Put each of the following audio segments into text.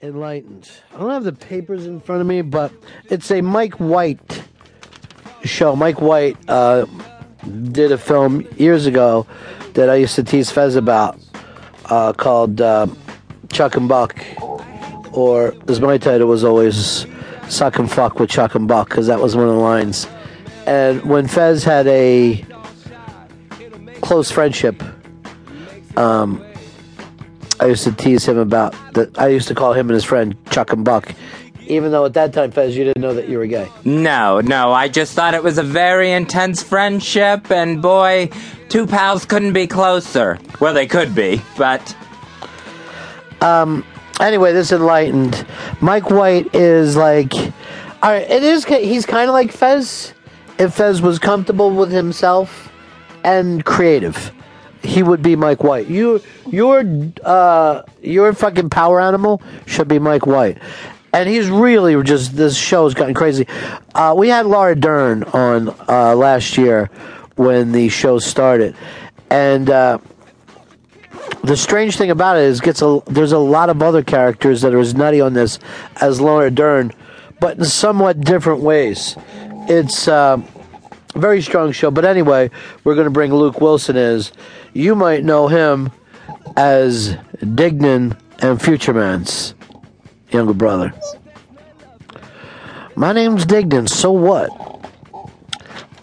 enlightened. I don't have the papers in front of me, but it's a Mike White show. Mike White uh, did a film years ago that I used to tease Fez about uh, called uh, Chuck and Buck, or as my title was always Suck and Fuck with Chuck and Buck, because that was one of the lines. And when Fez had a close friendship, um, I used to tease him about that. I used to call him and his friend Chuck and Buck, even though at that time, Fez, you didn't know that you were gay. No, no, I just thought it was a very intense friendship, and boy, two pals couldn't be closer. Well, they could be, but Um. Anyway, this enlightened. Mike White is like, all right. It is. He's kind of like Fez. If Fez was comfortable with himself and creative, he would be Mike White. You, your, uh, your fucking power animal should be Mike White. And he's really just this show's gotten crazy. Uh, we had Laura Dern on uh, last year when the show started, and. Uh, the strange thing about it is gets a there's a lot of other characters that are as nutty on this as Laura Dern, but in somewhat different ways. It's uh, very strong show. But anyway, we're going to bring Luke Wilson. Is you might know him as Dignan and Future Man's younger brother. My name's Dignan. So what?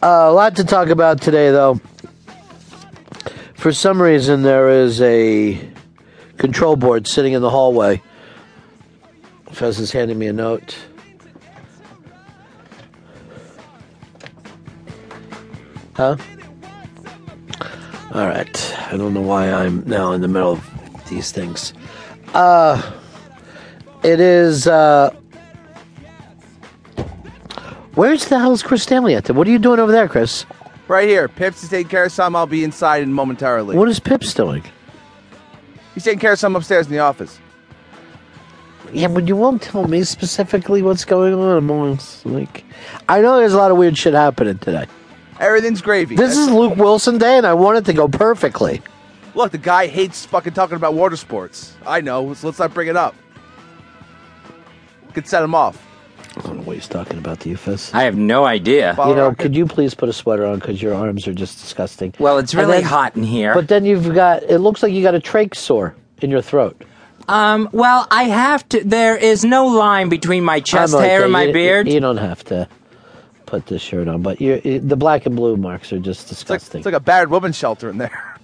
Uh, a lot to talk about today, though. For some reason, there is a control board sitting in the hallway. Is handing me a note. Huh? All right. I don't know why I'm now in the middle of these things. Uh, it is. Uh, where's the hell's Chris Stanley at? What are you doing over there, Chris? Right here. Pips is taking care of some. I'll be inside in momentarily. What is Pips doing? He's taking care of some upstairs in the office. Yeah, but you won't tell me specifically what's going on amongst like. I know there's a lot of weird shit happening today. Everything's gravy. This is Luke Wilson Day, and I want it to go perfectly. Look, the guy hates fucking talking about water sports. I know, so let's not bring it up. Could set him off. I don't know what he's talking about, the UFS. I have no idea. You know, could you please put a sweater on because your arms are just disgusting. Well, it's really then- hot in here. But then you've got. It looks like you got a trach sore in your throat. Um, well, I have to. There is no line between my chest I'm like hair that. and my You- beard. You don't have to put this shirt on, but you the black and blue marks are just disgusting. It's like a battered woman's shelter in there.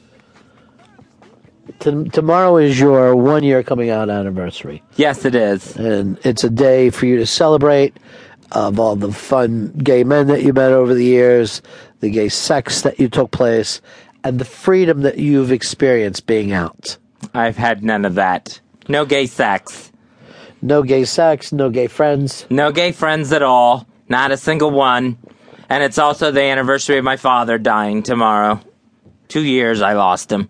T- tomorrow is your one year coming out anniversary. Yes, it is. And it's a day for you to celebrate of all the fun gay men that you met over the years, the gay sex that you took place, and the freedom that you've experienced being out. I've had none of that. No gay sex. No gay sex, no gay friends. No gay friends at all. Not a single one. And it's also the anniversary of my father dying tomorrow. Two years I lost him.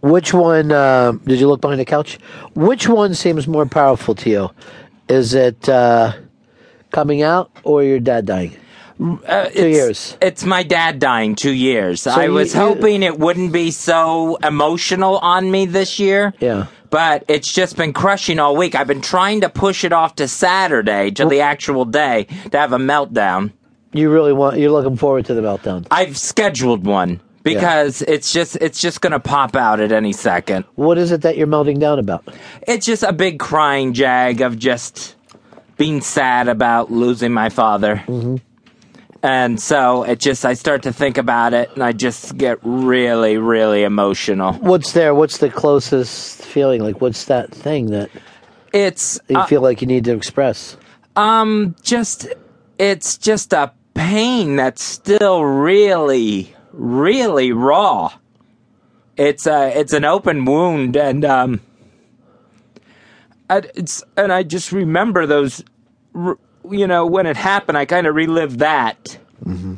Which one, uh, did you look behind the couch? Which one seems more powerful to you? Is it uh, coming out or your dad dying? Uh, Two years. It's my dad dying two years. I you- was you- hoping it wouldn't be so emotional on me this year. Yeah. But it's just been crushing all week. I've been trying to push it off to Saturday, to the actual day, to have a meltdown. You really want, you're looking forward to the meltdown. I've scheduled one because it's just it's just gonna pop out at any second. What is it that you're melting down about? It's just a big crying jag of just being sad about losing my father. Mm-hmm. And so it just, I start to think about it and I just get really, really emotional. What's there? What's the closest feeling? Like, what's that thing that It's, you uh, feel like you need to express? um, just, it's just a pain that's still really, really raw. It's a, it's an open wound and, um, I, it's, and I just remember those, r- you know, when it happened, I kind of relived that. Mm-hmm.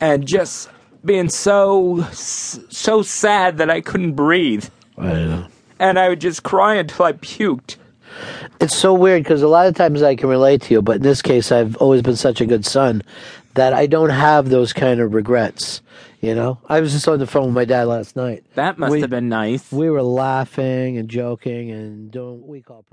And just being so, so sad that I couldn't breathe. I know. And I would just cry until I puked. It's so weird because a lot of times I can relate to you, but in this case, I've always been such a good son that I don't have those kind of regrets. You know, I was just on the phone with my dad last night. That must We- have been nice. We were laughing and joking and doing what we call.